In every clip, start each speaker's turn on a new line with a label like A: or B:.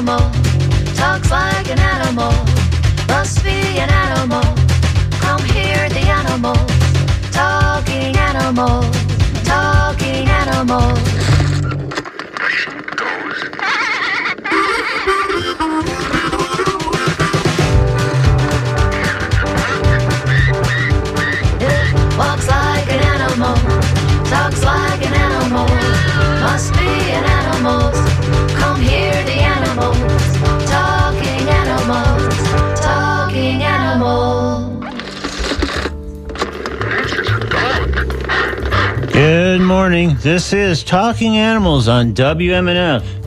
A: animal, talks like an animal, must be an animal. Come hear the animals, talking animals, talking animals. It walks like an animal, talks like an animal, must be an animal.
B: Good morning. This is Talking Animals on WMNF.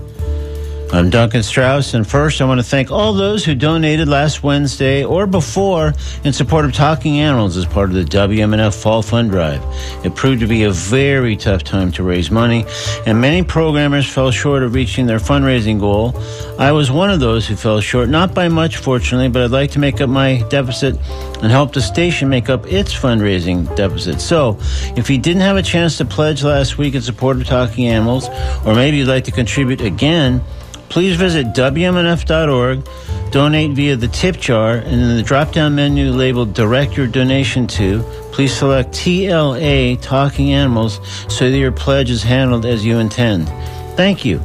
B: I'm Duncan Strauss, and first I want to thank all those who donated last Wednesday or before in support of Talking Animals as part of the WMNF Fall Fund Drive. It proved to be a very tough time to raise money, and many programmers fell short of reaching their fundraising goal. I was one of those who fell short, not by much, fortunately, but I'd like to make up my deficit and help the station make up its fundraising deficit. So, if you didn't have a chance to pledge last week in support of Talking Animals, or maybe you'd like to contribute again, please visit WMNF.org, donate via the tip jar, and in the drop down menu labeled Direct Your Donation to, please select TLA Talking Animals so that your pledge is handled as you intend. Thank you.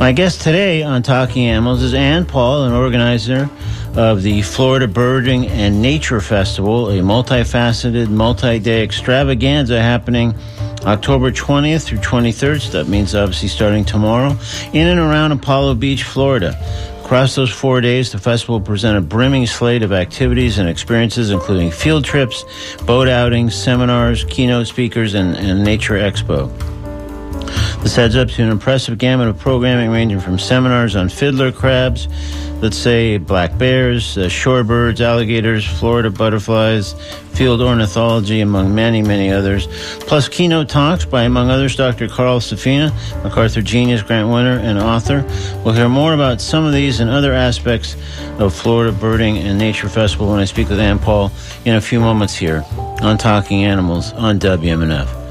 B: My guest today on Talking Animals is Ann Paul, an organizer of the Florida Birding and Nature Festival, a multifaceted, multi day extravaganza happening October 20th through 23rd. So that means obviously starting tomorrow in and around Apollo Beach, Florida. Across those four days, the festival will present a brimming slate of activities and experiences, including field trips, boat outings, seminars, keynote speakers, and, and nature expo. This adds up to an impressive gamut of programming ranging from seminars on fiddler crabs, let's say black bears, uh, shorebirds, alligators, Florida butterflies, field ornithology, among many, many others, plus keynote talks by, among others, Dr. Carl Safina, MacArthur Genius Grant winner and author. We'll hear more about some of these and other aspects of Florida Birding and Nature Festival when I speak with Ann Paul in a few moments here on Talking Animals on WMNF.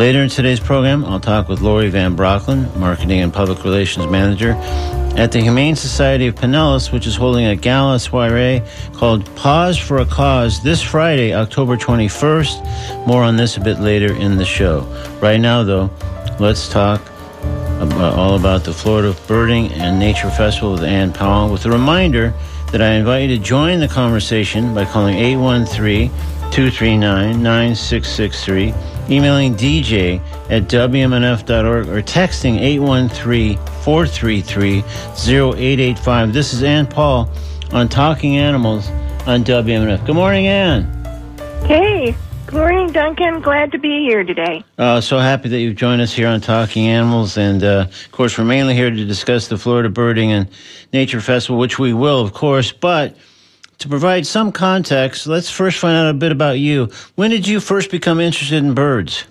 B: Later in today's program, I'll talk with Lori Van Brocklin, Marketing and Public Relations Manager at the Humane Society of Pinellas, which is holding a gala soiree called Pause for a Cause this Friday, October 21st. More on this a bit later in the show. Right now, though, let's talk about, all about the Florida Birding and Nature Festival with Ann Paul with a reminder that I invite you to join the conversation by calling 813 239 9663 emailing DJ at WMNF.org or texting 813 433 0885. This is Ann Paul on Talking Animals on WMNF. Good morning, Ann.
C: Hey, good morning, Duncan. Glad to be here today.
B: Uh, so happy that you've joined us here on Talking Animals. And uh, of course, we're mainly here to discuss the Florida Birding and Nature Festival, which we will, of course. But to provide some context, let's first find out a bit about you. When did you first become interested in birds?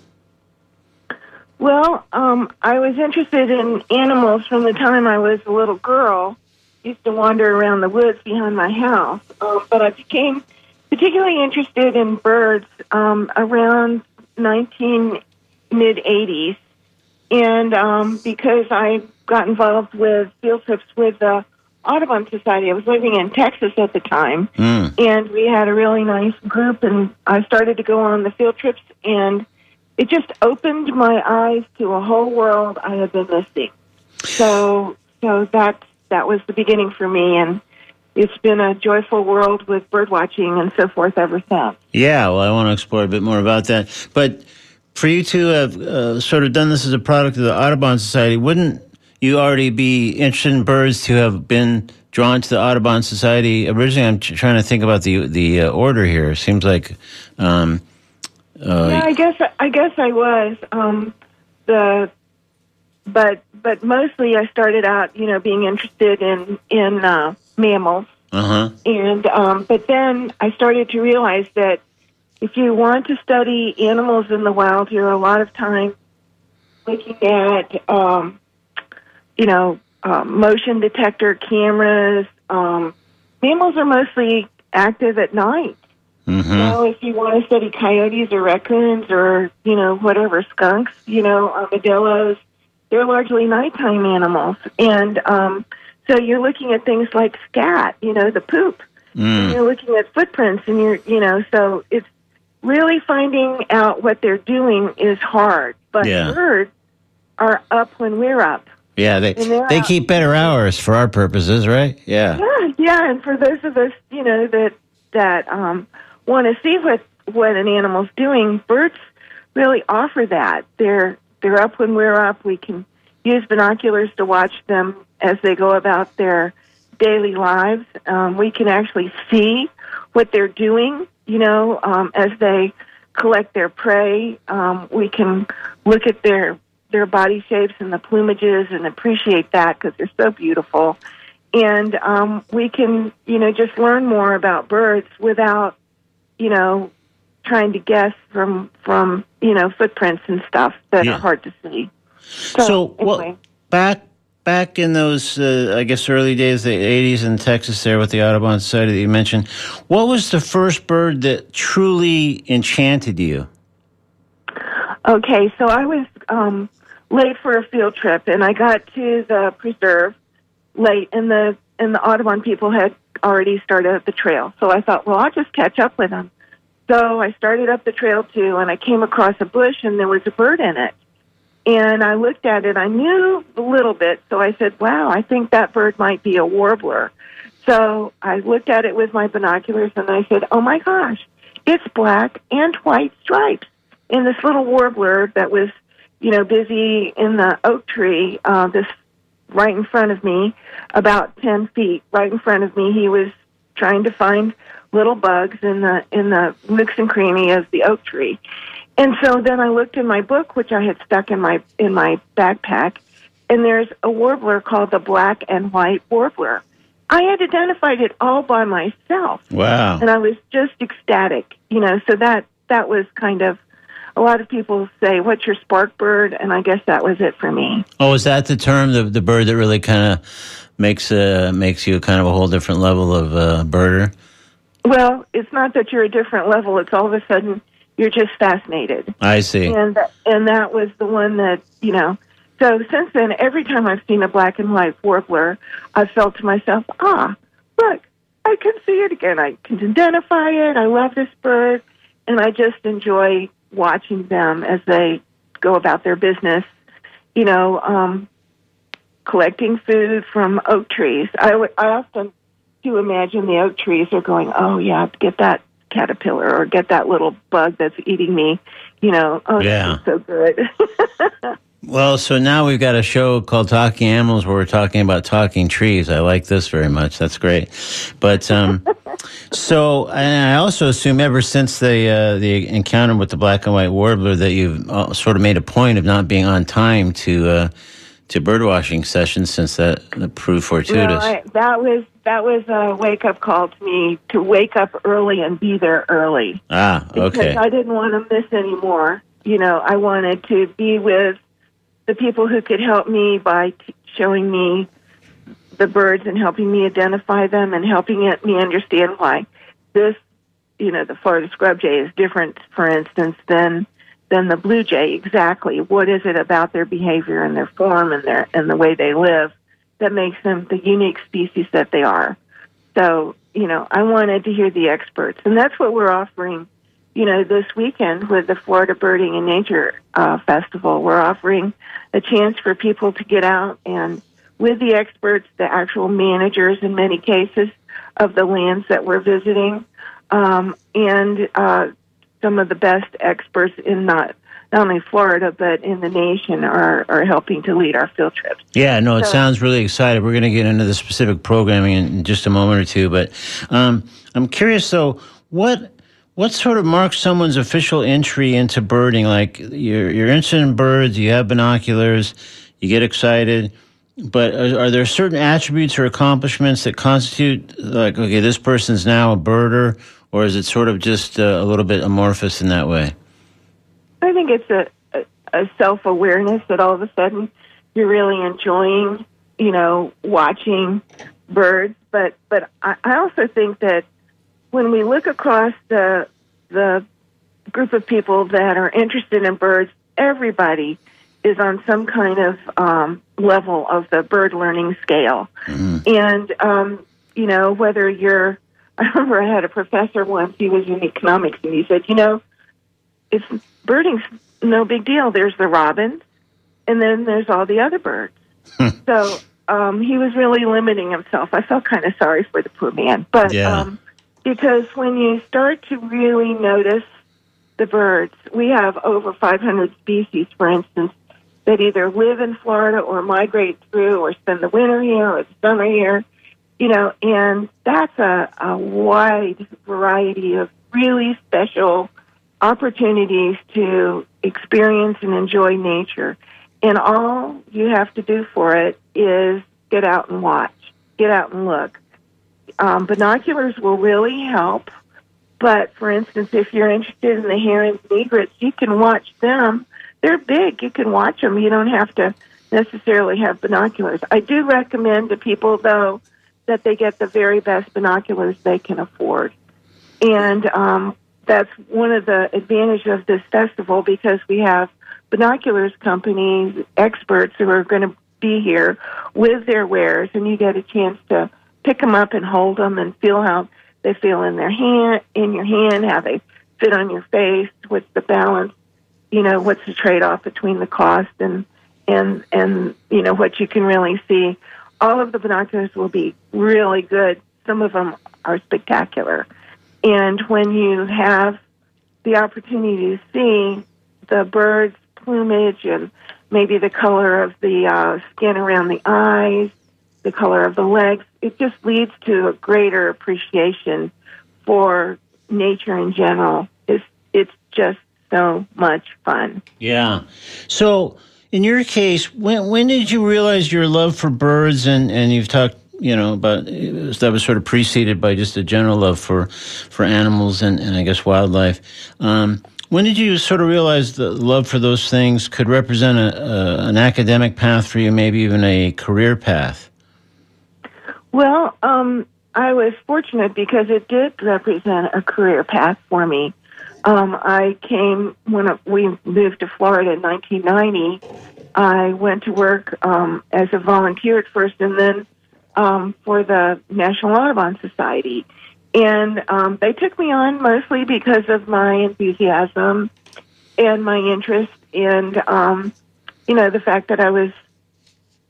C: Well, um, I was interested in animals from the time I was a little girl. Used to wander around the woods behind my house, um, but I became particularly interested in birds um, around 19 mid 80s, and um, because I got involved with field trips with the Audubon Society. I was living in Texas at the time,
B: Mm.
C: and we had a really nice group, and I started to go on the field trips, and it just opened my eyes to a whole world I had been missing. So, so that that was the beginning for me, and it's been a joyful world with bird watching and so forth ever since.
B: Yeah, well, I want to explore a bit more about that. But for you to have uh, sort of done this as a product of the Audubon Society, wouldn't you already be interested in birds to have been drawn to the Audubon Society? Originally, I'm tr- trying to think about the the uh, order here. It seems like. Um, uh,
C: yeah, I guess I guess I was um, the, but but mostly I started out, you know, being interested in in uh, mammals,
B: uh huh.
C: and um, but then I started to realize that if you want to study animals in the wild, you're a lot of time looking at, um, you know, uh, motion detector cameras. Um, mammals are mostly active at night.
B: hmm
C: So if you want to study coyotes or raccoons or you know whatever skunks, you know armadillos, they're largely nighttime animals, and um, So you're looking at things like scat, you know, the poop.
B: Mm.
C: you're looking at footprints, and you're, you know, so it's really finding out what they're doing is hard. But
B: Yeah.
C: birds are up when we're up.
B: Yeah, they they keep better hours for our purposes, right? Yeah.
C: Yeah, yeah, and for those of us, you know, that that um, want to see what what an animal's doing, birds really offer that. They're they're up when we're up. We can use binoculars to watch them as they go about their daily lives. Um, we can actually see what they're doing, you know, um, as they collect their prey. Um, we can look at their their body shapes and the plumages and appreciate that because they're so beautiful. And um, we can, you know, just learn more about birds without, you know, trying to guess from from you know footprints and stuff that
B: Yeah.
C: are hard to see.
B: So, well,
C: anyway.
B: back back in those, uh, I guess, early days, the '80s in Texas, there with the Audubon Society that you mentioned, what was the first bird that truly enchanted you?
C: Okay, so I was um, late for a field trip, and I got to the preserve late, and the and the Audubon people had already started up the trail. So I thought, well, I'll just catch up with them. So I started up the trail too, and I came across a bush, and there was a bird in it. And I looked at it. I knew a little bit, so I said, "Wow, I think that bird might be a warbler." So I looked at it with my binoculars, and I said, "Oh my gosh, it's black and white stripes." in this little warbler that was, you know, busy in the oak tree, uh, this right in front of me, about ten feet right in front of me. He was trying to find little bugs in the in the nooks and cranny of the oak tree. And so then I looked in my book, which I had stuck in my in my backpack, and there's a warbler called the black and white warbler. I had identified it all by myself
B: Wow.
C: and I was just ecstatic, you know. So that that was kind of a lot of people say, "What's your spark bird?" And I guess that was it for me.
B: Oh, is that the term, the the bird that really kind of makes uh, makes you kind of a whole different level of uh, birder?
C: Well, it's not that you're a different level; it's all of a sudden you're just fascinated,
B: I see.
C: and and that was the one that you know. So since then, every time I've seen a black and white warbler, I've felt to myself, "Ah, look, I can see it again. I can identify it. I love this bird, and I just enjoy watching them as they go about their business. You know, um, collecting food from oak trees. I would- I often do imagine the oak trees are going, "Oh yeah, get that caterpillar or get that little bug that's eating me." You know, oh,
B: Yeah.
C: so good.
B: Well, so now we've got a show called Talking Animals where we're talking about talking trees. I like this very much. That's great. But um, so, and I also assume ever since the uh, the encounter with the black and white warbler that you've uh, sort of made a point of not being on time to uh, to birdwatching sessions since that, that proved
C: No,
B: fortuitous.
C: I, that was that was a wake up call to me to wake up early and be there early.
B: ah, okay. because.
C: I didn't want to miss anymore. You know, I wanted to be with the people who could help me by t- showing me the birds and helping me identify them and helping it, me understand why this, you know, the Florida scrub jay is different, for instance, than than the blue jay. Exactly, what is it about their behavior and their form and their and the way they live that makes them the unique species that they are? So, you know, I wanted to hear the experts, and that's what we're offering. You know, this weekend with the Florida Birding and Nature uh, Festival, we're offering a chance for people to get out and, with the experts, the actual managers in many cases of the lands that we're visiting, um, and uh, some of the best experts in not not only Florida but in the nation are are helping to lead our field trips.
B: Yeah, no, it
C: So-
B: sounds really exciting. We're going to get into the specific programming in just a moment or two, but um, I'm curious though, what what sort of marks someone's official entry into birding? Like you're you're interested in birds, you have binoculars, you get excited, but are, are there certain attributes or accomplishments that constitute like okay, this person's now a birder, or is it sort of just uh, a little bit amorphous in that way?
C: I think it's a, a, a self awareness that all of a sudden you're really enjoying, you know, watching birds. But but I, I also think that when we look across the the group of people that are interested in birds, everybody is on some kind of um, level of the bird learning scale. And, um, you know, whether you're, I remember I had a professor once, he was in economics, and he said, you know, it's birding's no big deal. There's the robins, and then there's all the other birds. so um, he was really limiting himself. I felt kind of sorry for the poor man, but
B: Yeah.
C: um, because when you start to really notice the birds, we have over 500 species, for instance, that either live in Florida or migrate through or spend the winter here or the summer here. You know, and that's a, a wide variety of really special opportunities to experience and enjoy nature. And all you have to do for it is get out and watch, get out and look. Um, binoculars will really help. But for instance, if you're interested in the and egrets, you can watch them. They're big. You can watch them. You don't have to necessarily have binoculars. I do recommend to people, though, that they get the very best binoculars they can afford. And um, that's one of the advantages of this festival because we have binoculars companies, experts who are going to be here with their wares, and you get a chance to pick them up and hold them and feel how they feel in their hand, in your hand, how they fit on your face, what's the balance, you know, what's the trade off between the cost and and and you know what you can really see. All of the binoculars will be really good. Some of them are spectacular. And when you have the opportunity to see the bird's plumage and maybe the color of the uh, skin around the eyes, the color of the legs, it just leads to a greater appreciation for nature in general. It's it's just so much fun.
B: Yeah. So, in your case, when when did you realize your love for birds? And and you've talked, you know, about that was sort of preceded by just a general love for for animals and and I guess wildlife. Um, when did you sort of realize the love for those things could represent a, a, an academic path for you, maybe even a career path?
C: Well, um, I was fortunate because it did represent a career path for me. Um, I came when we moved to Florida in 1990. I went to work um, as a volunteer at first, and then um, for the National Audubon Society. And um, they took me on mostly because of my enthusiasm and my interest in, um, you know, the fact that I was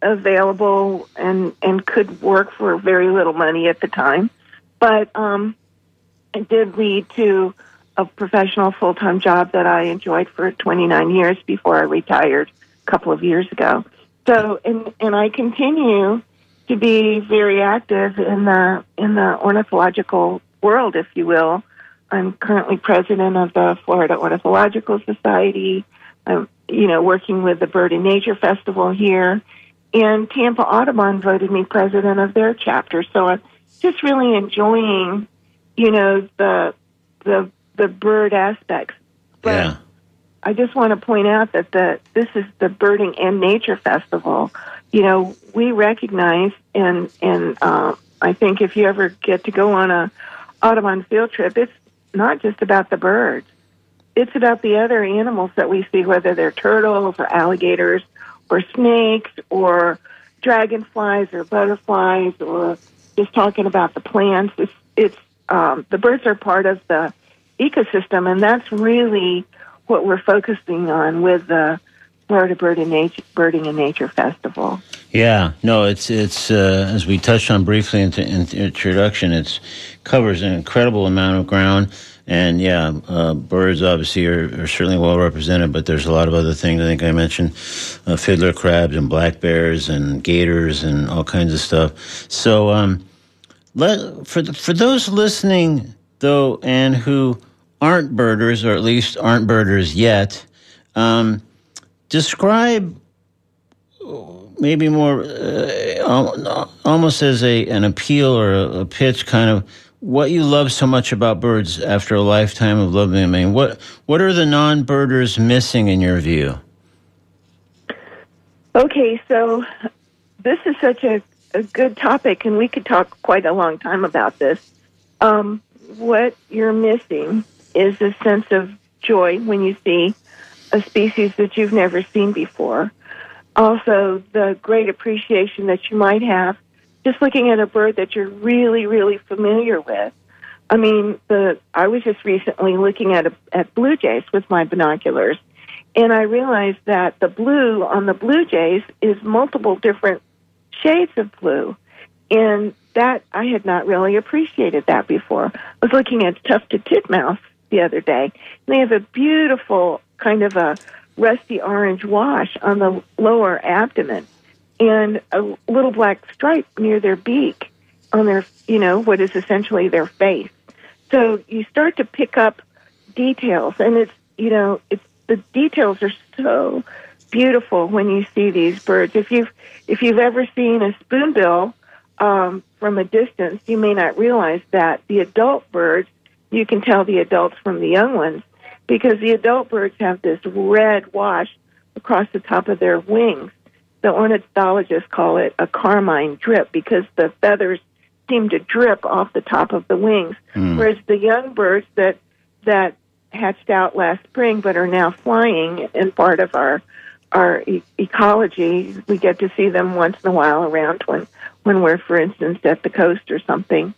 C: available and and could work for very little money at the time, but um, it did lead to a professional full time job that I enjoyed for 29 years before I retired a couple of years ago. So and and I continue to be very active in the in the ornithological world, if you will. I'm currently president of the Florida Ornithological Society. I'm, you know, working with the Bird and Nature Festival here, and Tampa Audubon voted me president of their chapter. So I'm just really enjoying, you know, the the the bird aspects. But
B: yeah.
C: I just want to point out that the this is the Birding and Nature Festival. You know, we recognize and and uh, I think if you ever get to go on a Audubon field trip, it's not just about the birds. It's about the other animals that we see, whether they're turtles or alligators or snakes or dragonflies or butterflies or just talking about the plants. It's, it's um, the birds are part of the ecosystem, and that's really what we're focusing on with the Florida Bird and Nature Birding and Nature Festival.
B: Yeah, no, it's it's uh, as we touched on briefly in, in the introduction. It's covers an incredible amount of ground, and yeah, uh, birds obviously are, are certainly well represented. But there's a lot of other things. I think I mentioned uh, fiddler crabs and black bears and gators and all kinds of stuff. So, um, let for the, for those listening though, and who aren't birders, or at least aren't birders yet, um, describe maybe more uh, almost as a an appeal or a, a pitch kind of what you love so much about birds after a lifetime of loving them. I mean, what what are the non-birders missing in your view?
C: Okay, so this is such a, a good topic, and we could talk quite a long time about this. Um, what you're missing is a sense of joy when you see a species that you've never seen before. Also, the great appreciation that you might have just looking at a bird that you're really, really familiar with. I mean, the I was just recently looking at a, at blue jays with my binoculars, and I realized that the blue on the blue jays is multiple different shades of blue, and that I had not really appreciated that before. I was looking at tufted titmouse the other day, and they have a beautiful kind of a rusty orange wash on the lower abdomen, and a little black stripe near their beak on their, you know, what is essentially their face. So you start to pick up details, and it's you know it's the details are so beautiful when you see these birds. If you've if you've ever seen a spoonbill um, from a distance, you may not realize that the adult birds you can tell the adults from the young ones because the adult birds have this red wash across the top of their wings. The ornithologists call it a carmine drip because the feathers seem to drip off the top of the wings.
B: Mm.
C: Whereas the young birds that that hatched out last spring but are now flying in part of our our e- ecology, we get to see them once in a while around when when we're, for instance, at the coast or something.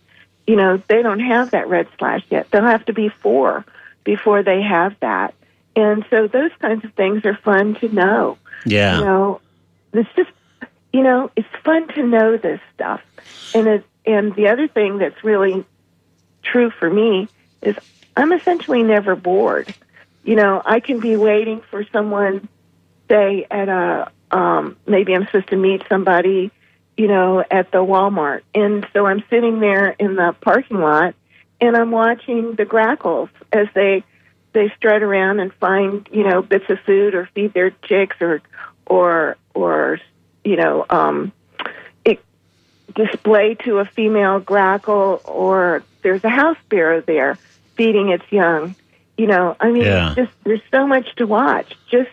C: You know, they don't have that red slash yet. They'll have to be four before they have that. And so those kinds of things are fun to know.
B: Yeah.
C: You know, it's just you know, it's fun to know this stuff. And it and the other thing that's really true for me is I'm essentially never bored. You know, I can be waiting for someone, say at a um, maybe I'm supposed to meet somebody, you know, at the Walmart, and so I'm sitting there in the parking lot, and I'm watching the grackles as they they strut around and find you know bits of food or feed their chicks or or or you know um, it, display to a female grackle or there's a house sparrow there feeding its young. You know, I mean,
B: Yeah.
C: just there's so much to watch. Just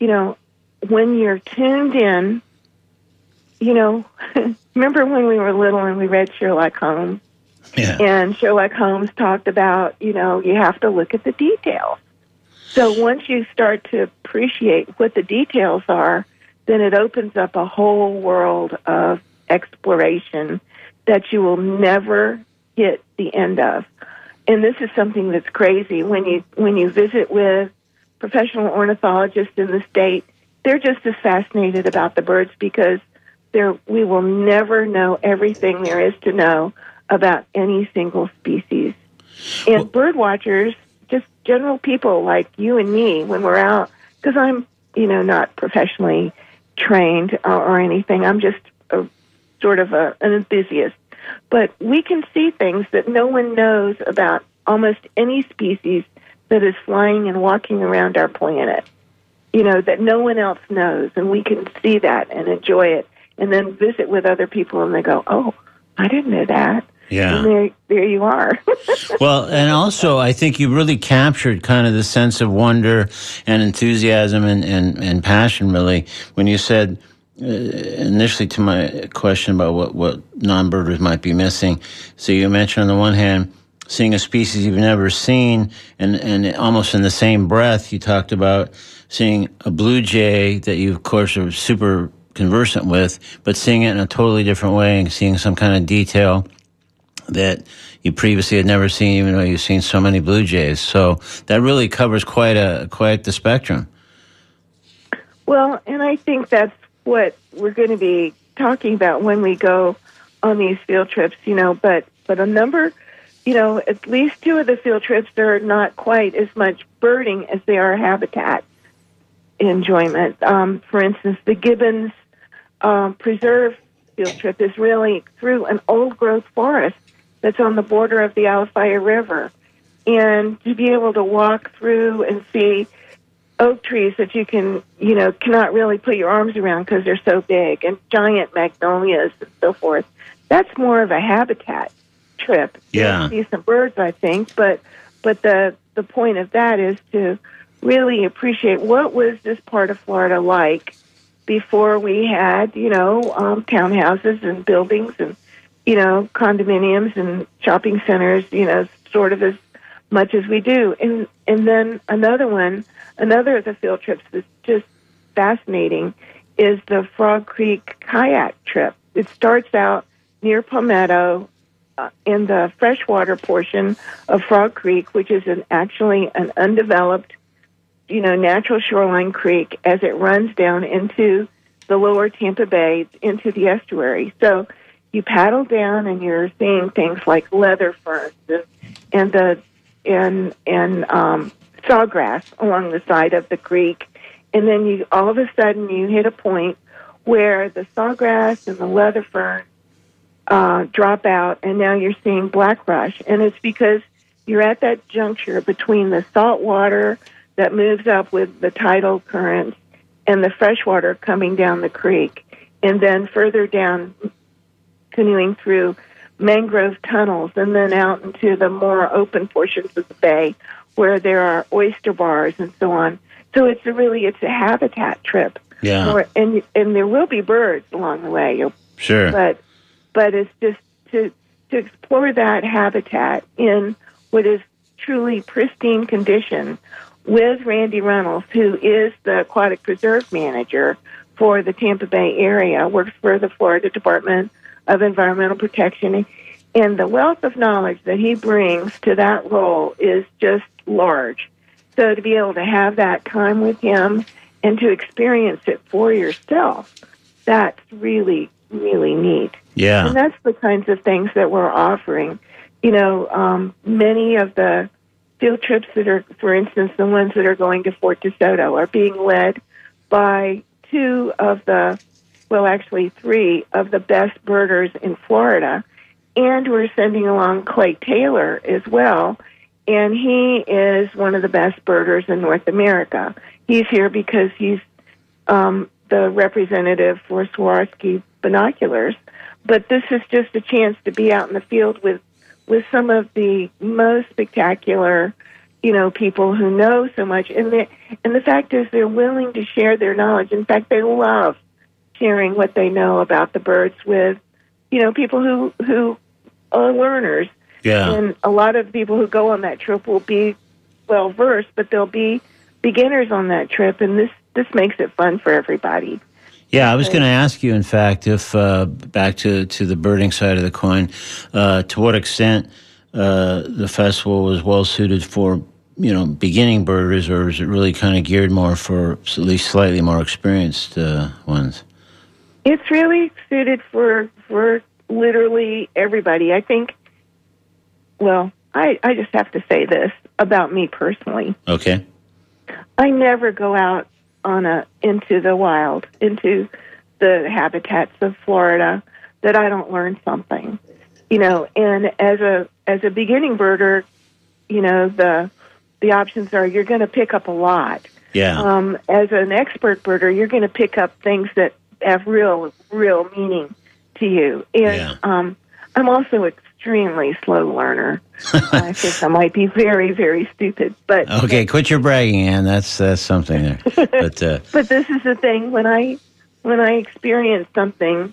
C: you know, when you're tuned in, you know, remember when we were little and we read Sherlock Holmes?
B: Yeah.
C: And Sherlock Holmes talked about, you know, you have to look at the details. So once you start to appreciate what the details are, then it opens up a whole world of exploration that you will never hit the end of. And this is something that's crazy when you when you visit with professional ornithologists in the state, they're just as fascinated about the birds because there we will never know everything there is to know about any single species. And bird watchers, general people like you and me, when we're out, because I'm, you know, not professionally trained or, or anything. I'm just a sort of a, an enthusiast. But we can see things that no one knows about almost any species that is flying and walking around our planet. You know, that no one else knows. And we can see that and enjoy it and then visit with other people and they go, oh, I didn't know that.
B: Yeah.
C: And there, there you are.
B: Well, and also, I think you really captured kind of the sense of wonder and enthusiasm and, and, and passion, really, when you said uh, initially to my question about what, what non birders might be missing. So you mentioned on the one hand, seeing a species you've never seen, and, and almost in the same breath, you talked about seeing a blue jay that you, of course, are super conversant with, but seeing it in a totally different way and seeing some kind of detail that you previously had never seen, even though you've seen so many blue jays. So that really covers quite a quite the spectrum.
C: Well, and I think that's what we're going to be talking about when we go on these field trips, you know, but but a number, you know, at least two of the field trips are not quite as much birding as they are habitat enjoyment. Um, for instance, the Gibbons um, Preserve field trip is really through an old growth forest that's on the border of the Alafia River. And to be able to walk through and see oak trees that you can, you know, cannot really put your arms around because they're so big, and giant magnolias and so forth. That's more of a habitat trip.
B: Yeah.
C: See some birds, I think, but but the the point of that is to really appreciate what was this part of Florida like before we had, you know, um, townhouses and buildings and you know condominiums and shopping centers, you know, sort of as much as we do. And and then another one another of the field trips that's just fascinating is the Frog Creek kayak trip. It starts out near Palmetto uh, in the freshwater portion of Frog Creek, which is an, actually an undeveloped, you know, natural shoreline creek as it runs down into the lower Tampa Bay into the estuary. So you paddle down and you're seeing things like leather ferns and, the and and um, sawgrass along the side of the creek, and then you all of a sudden you hit a point where the sawgrass and the leather fern uh, drop out, and now you're seeing black rush, and it's because you're at that juncture between the salt water that moves up with the tidal currents and the fresh water coming down the creek, and then further down, canoeing through mangrove tunnels, and then out into the more open portions of the bay where there are oyster bars and so on. So it's a really it's a habitat trip.
B: Yeah.
C: Or, and and there will be birds along the way.
B: Sure.
C: but but it's just to to explore that habitat in what is truly pristine condition with Randy Reynolds, who is the aquatic preserve manager for the Tampa Bay area, works for the Florida Department of Environmental Protection, and the wealth of knowledge that he brings to that role is just large. So to be able to have that time with him and to experience it for yourself, that's really really neat.
B: yeah.
C: And that's the kinds of things that we're offering. You know, um, many of the field trips that are, for instance, the ones that are going to Fort DeSoto are being led by two of the, well, actually three of the best birders in Florida. And we're sending along Clay Taylor as well. And he is one of the best birders in North America. He's here because he's um, the representative for Swarovski binoculars. But this is just a chance to be out in the field with with some of the most spectacular, you know, people who know so much. And the and the fact is, they're willing to share their knowledge. In fact, they love sharing what they know about the birds with, you know, people who who are learners.
B: Yeah.
C: And a lot of people who go on that trip will be well versed, but they'll be beginners on that trip, and this this makes it fun for everybody.
B: Yeah, I was going to ask you, in fact, if uh, back to, to the birding side of the coin, uh, to what extent uh, the festival was well suited for you know beginning birders, or is it really kind of geared more for at least slightly more experienced uh, ones?
C: It's really suited for for literally everybody. I think. Well, I I just have to say this about me personally.
B: Okay.
C: I never go out on a into the wild, into the habitats of Florida that I don't learn something. You know, and as a as a beginning birder, you know, the the options are you're going to pick up a lot.
B: Yeah.
C: Um, as an expert birder, you're going to pick up things that have real real meaning to you. And
B: Yeah.
C: um, I'm also extremely slow learner. I think I might be very very stupid, but
B: okay, quit your bragging, Ann. That's that's something there. But uh,
C: but this is the thing when I when I experience something,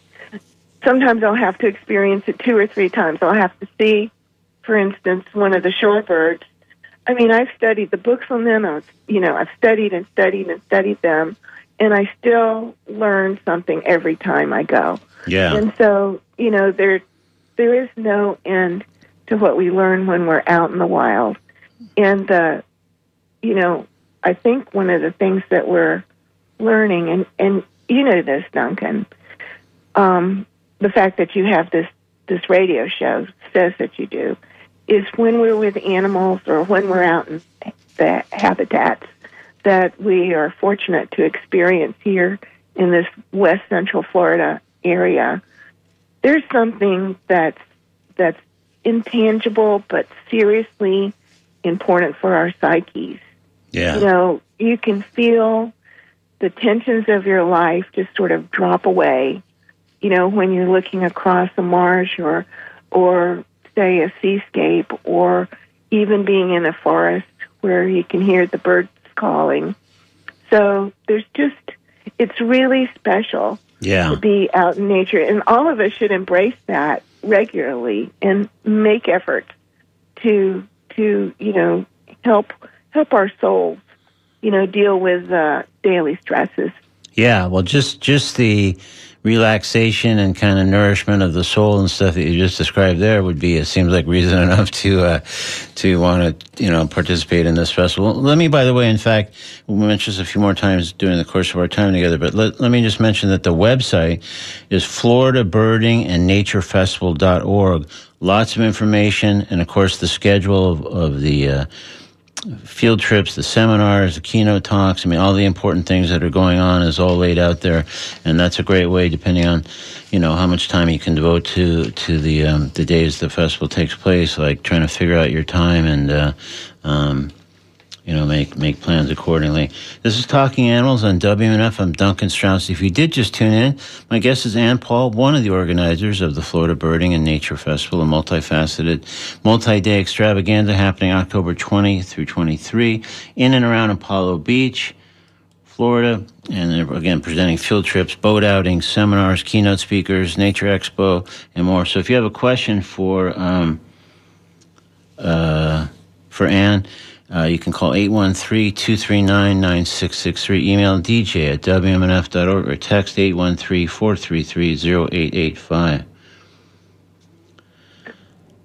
C: sometimes I'll have to experience it two or three times. I'll have to see, for instance, one of the shorebirds. I mean, I've studied the books on them. I've, you know, I've studied and studied and studied them, and I still learn something every time I go.
B: yeah,
C: And so, you know, there there is no end to what we learn when we're out in the wild. And uh, you know, I think one of the things that we're learning, and and you know this, Duncan, um, the fact that you have this this radio show says that you do, is when we're with animals or when we're out in the habitats that we are fortunate to experience here in this West Central Florida area. There's something that's that's intangible but seriously important for our psyches.
B: yeah,
C: You know, you can feel the tensions of your life just sort of drop away. You know, when you're looking across a marsh or or say a seascape or even being in a forest where you can hear the birds calling. So there's just it's really special
B: yeah.
C: to be out in nature and all of us should embrace that regularly and make effort to to you know help help our souls you know, deal with uh, daily stresses.
B: Yeah, well, just just the relaxation and kind of nourishment of the soul and stuff that you just described there would be it seems like reason enough to uh, to want to you know participate in this festival. Let me, by the way, in fact, we mentioned this a few more times during the course of our time together, but let, let me just mention that the website is Florida Birding and Nature. Lots of information, and of course, the schedule of, of the uh, field trips, the seminars, the keynote talks. I mean, all the important things that are going on is all laid out there, and that's a great way, depending on, you know, how much time you can devote to to the um, the days the festival takes place. Like trying to figure out your time and. Uh, um, you know, make make plans accordingly. This is Talking Animals on WMNF. I'm Duncan Strauss. If you did just tune in, my guest is Ann Paul, one of the organizers of the Florida Birding and Nature Festival, a multifaceted, multi-day extravaganza happening October 20 through 23 in and around Apollo Beach. Florida, and again, presenting field trips, boat outings, seminars, keynote speakers, nature expo, and more. So, if you have a question for um, uh, for Ann, uh, you can call 813-239-9663, email dj at wmnf.org, or text 813-433-0885.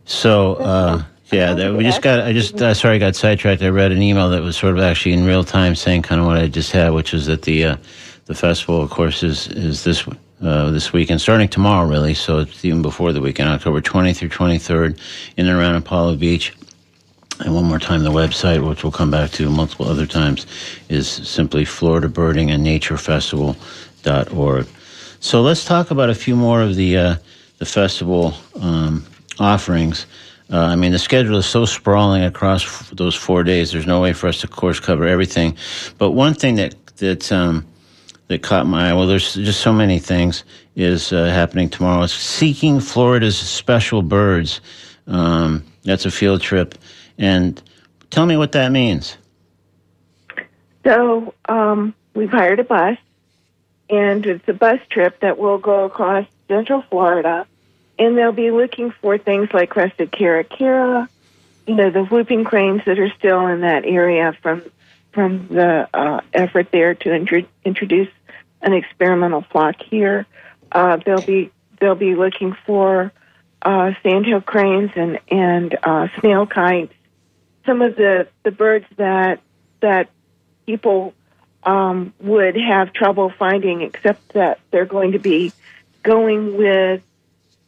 B: So, uh, yeah, we just got, I just, uh, sorry, I got sidetracked. I read an email that was sort of actually in real time saying kind of what I just had, which is that the, uh, the festival, of course, is, is this, uh, this weekend, starting tomorrow, really. So it's even before the weekend, October 20th through 23rd, in and around Apollo Beach. And one more time, the website, which we'll come back to multiple other times, is simply Florida Birding and Nature Festival.org. So let's talk about a few more of the, uh, the festival um, offerings. Uh, I mean, the schedule is so sprawling across f- those four days. There's no way for us to, of course, cover everything. But one thing that that um, that caught my eye, well, there's just so many things, is uh, happening tomorrow. It's Seeking Florida's Special Birds. Um, that's a field trip. And tell me what that means.
C: So um, we've hired a bus, and it's a bus trip that will go across Central Florida, and they'll be looking for things like crested caracara, you know, the whooping cranes that are still in that area from from the uh, effort there to intro- introduce an experimental flock here. Uh, they'll be they'll be looking for uh, sandhill cranes and and uh, snail kites some of the the birds that that people um, would have trouble finding, except that they're going to be going with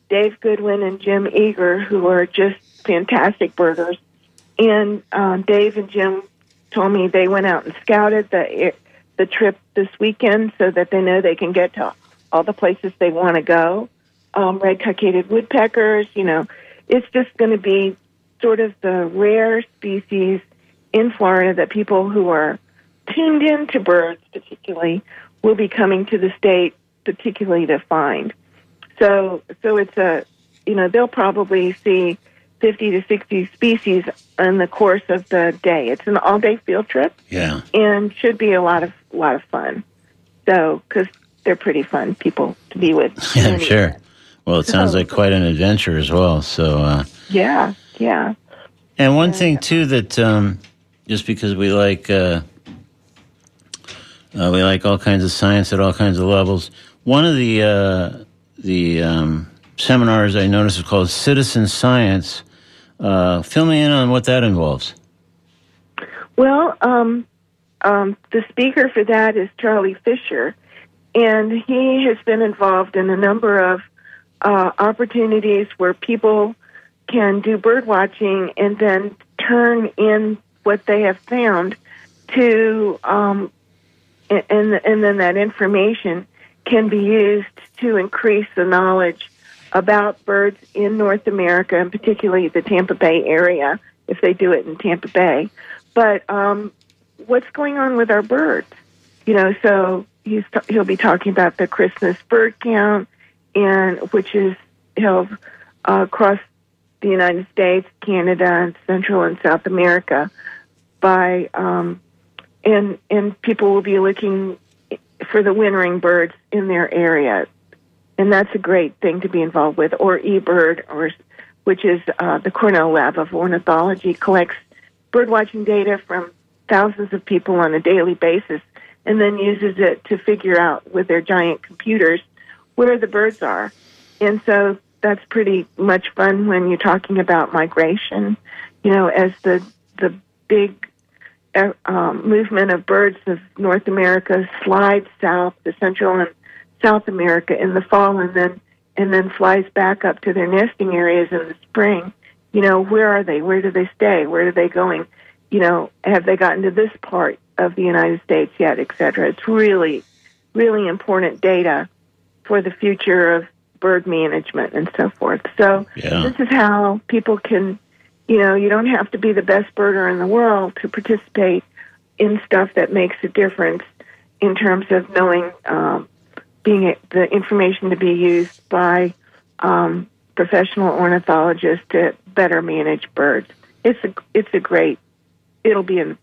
C: Dave Goodwin and Jim Eager, who are just fantastic birders. And uh, Dave and Jim told me they went out and scouted the the trip this weekend so that they know they can get to all the places they want to go. Um, red cockaded woodpeckers, you know, it's just going to be sort of the rare species in Florida that people who are tuned into birds, particularly, will be coming to the state, particularly to find. So, so it's a, you know, they'll probably see 50 to 60 species in the course of the day. It's an all-day field trip.
B: Yeah.
C: And should be a lot of lot of fun. So, because they're pretty fun people to be with.
B: Yeah, I'm sure. Well, it sounds like quite an adventure as well. So, uh,
C: yeah, yeah.
B: And one thing too that um, just because we like uh, uh, we like all kinds of science at all kinds of levels. One of the uh, the um, seminars I noticed is called Citizen Science. Uh, fill me in on what that involves.
C: Well, um, um, the speaker for that is Charlie Fisher, and he has been involved in a number of uh, opportunities where people can do bird watching and then turn in what they have found to um, and and then that information can be used to increase the knowledge about birds in North America and particularly the Tampa Bay area if they do it in Tampa Bay. But um, what's going on with our birds? You know, so he's t- he'll be talking about the Christmas bird count and which is held uh, across the United States, Canada, and Central and South America by um, and and people will be looking for the wintering birds in their area, and that's a great thing to be involved with. Or eBird, or which is uh, the Cornell Lab of Ornithology collects bird watching data from thousands of people on a daily basis, and then uses it to figure out with their giant computers where the birds are. And so that's pretty much fun when you're talking about migration. You know, as the the big uh, um, movement of birds of North America slides south to Central and South America in the fall, and then and then flies back up to their nesting areas in the spring. You know, where are they? Where do they stay? Where are they going? You know, have they gotten to this part of the United States yet, et cetera? It's really, really important data for the future of bird management and so forth. So
B: Yeah.
C: this is how people can, you know, you don't have to be the best birder in the world to participate in stuff that makes a difference in terms of knowing um, being a, the information to be used by um, professional ornithologists to better manage birds. It's a it's a great. It'll be an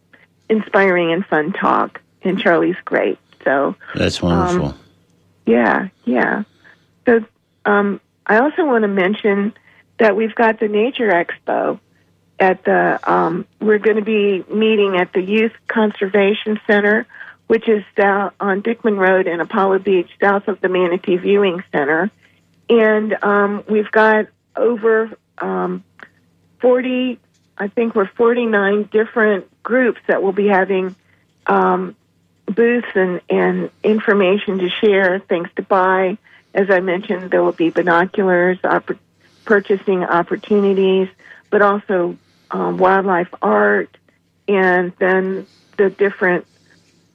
C: inspiring and fun talk, and Charlie's great. So
B: That's wonderful.
C: yeah, yeah. Um, I also want to mention that we've got the Nature Expo at the. Um, we're going to be meeting at the Youth Conservation Center, which is down on Dickman Road in Apollo Beach, south of the Manatee Viewing Center, and um, we've got over um, forty. I think we're forty nine different groups that will be having. Um, booths and, and information to share, things to buy. As I mentioned, there will be binoculars, purchasing opportunities, but also um, wildlife art, and then the different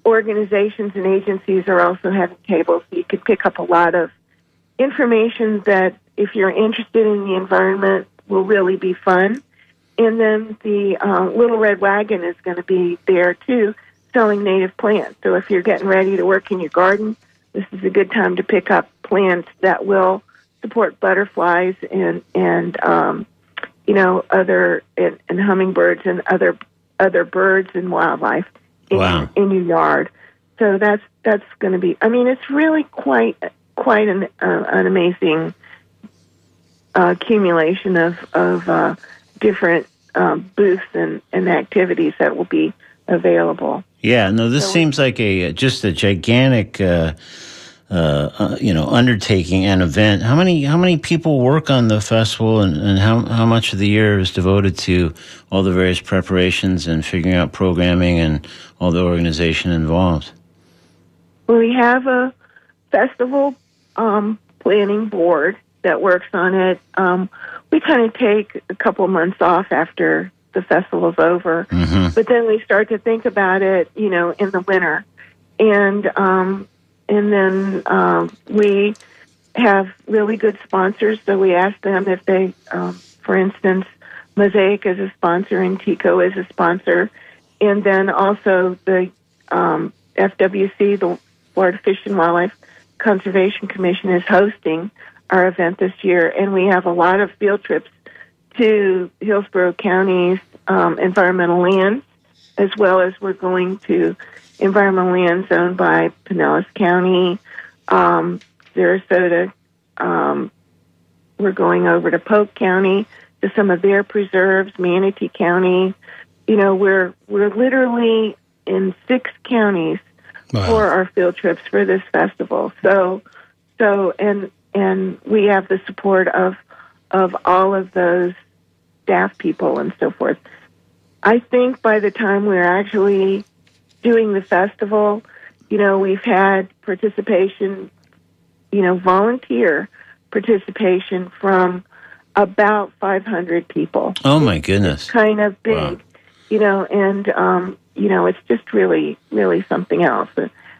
C: organizations and agencies are also having tables, so you could pick up a lot of information that, if you're interested in the environment, will really be fun. And then the uh, Little Red Wagon is going to be there too, selling native plants. So if you're getting ready to work in your garden, this is a good time to pick up plants that will support butterflies and and um, you know other and, and hummingbirds and other other birds and wildlife in,
B: Wow.
C: in your yard. So that's that's going to be. I mean, it's really quite quite an uh, an amazing uh, accumulation of of uh, different um, booths and, and activities that will be available.
B: Yeah, no, this
C: So-
B: seems like a just a gigantic, uh, uh, uh, you know, undertaking and event. How many how many people work on the festival, and, and how how much of the year is devoted to all the various preparations and figuring out programming and all the organization involved?
C: We have a festival um, planning board that works on it. Um, we kind of take a couple months off after the festival's over,
B: hmm
C: but then we start to think about it, you know, in the winter, and um, and then um, we have really good sponsors. So we ask them if they, um, for instance, Mosaic is a sponsor and TECO is a sponsor, and then also the um, FWC, the Florida Fish and Wildlife Conservation Commission, is hosting our event this year, and we have a lot of field trips to Hillsborough County's um, environmental lands, as well as we're going to environmental lands owned by Pinellas County, um, Sarasota. Um, we're going over to Polk County to some of their preserves, Manatee County. You know, we're we're literally in six counties for our field trips for this festival. So, so and and we have the support of of all of those staff people and so forth. I think by the time we're actually doing the festival, you know, we've had participation, you know, volunteer participation from about 500 people
B: Oh my goodness!
C: kind of big,
B: Wow.
C: you know, and um, you know, it's just really, really something else.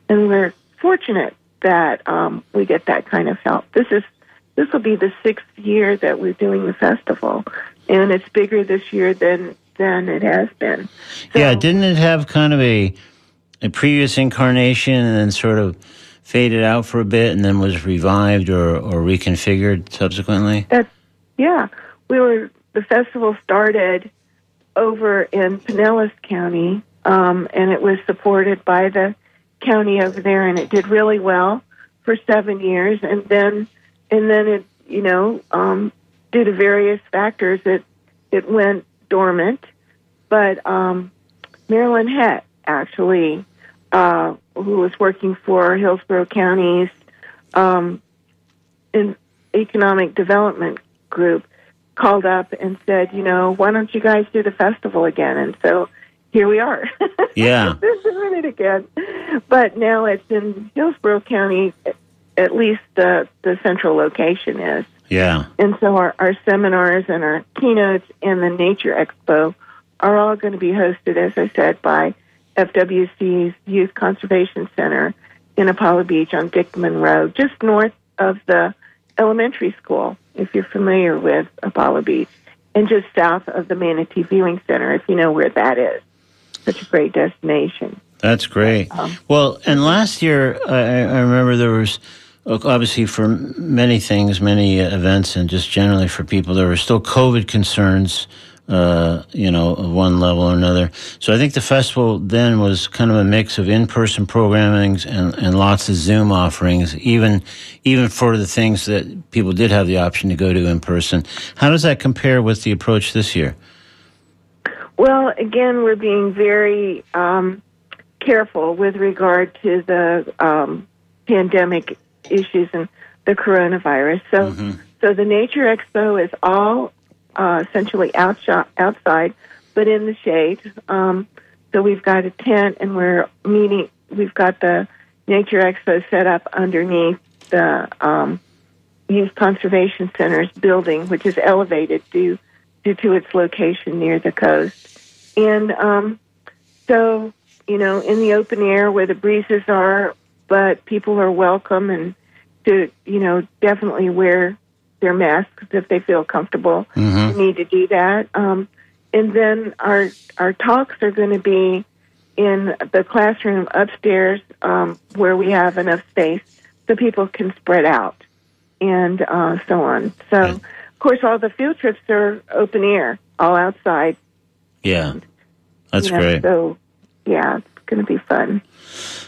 C: And we're fortunate that um, we get that kind of help. This is this will be the sixth year that we're doing the festival, and it's bigger this year than than it has been. So-
B: yeah, didn't it have kind of a a previous incarnation and then sort of faded out for a bit and then was revived or, or reconfigured subsequently?
C: That's yeah. We were the festival started over in Pinellas County, um, and it was supported by the county over there, and it did really well for seven years, and then and then it you know um, due to various factors it it went dormant, but um, Marilyn Het actually, uh, who was working for Hillsborough County's um, in economic development group, called up and said, you know, why don't you guys do the festival again? And so here we are.
B: Yeah.
C: They're doing it again. But now it's in Hillsborough County, at least the, the central location is.
B: Yeah.
C: And so our, our seminars and our keynotes and the Nature Expo are all going to be hosted, as I said, by FWC's Youth Conservation Center in Apollo Beach on Dickman Road, just north of the elementary school, if you're familiar with Apollo Beach, and just south of the Manatee Viewing Center, if you know where that is. Such a great destination.
B: That's great.
C: Um,
B: well, and last year, I, I remember there was uh, obviously for many things, many uh, events, and just generally for people, there were still COVID concerns. Uh, you know, of one level or another. So I think the festival then was kind of a mix of in-person programmings and, and lots of Zoom offerings, even even for the things that people did have the option to go to in person. How does that compare with the approach this year?
C: Well, again, we're being very um, careful with regard to the um, pandemic issues and the coronavirus. So,
B: Mm-hmm.
C: so the Nature Expo is all uh, essentially outside, outside, but in the shade. Um, so we've got a tent, and we're meeting. We've got the Nature Expo set up underneath the um, Youth Conservation Center's building, which is elevated due due to its location near the coast. And um, so, you know, in the open air where the breezes are, but people are welcome and to, you know, definitely wear their masks if they feel comfortable.
B: Mhm.
C: You need to do that. Um, and then our our talks are going to be in the classroom upstairs um, where we have enough space so people can spread out and uh, so on. So,
B: Right.
C: of course, all the field trips are open air, all outside.
B: Yeah, that's
C: you know,
B: great.
C: So, yeah, it's going to be fun.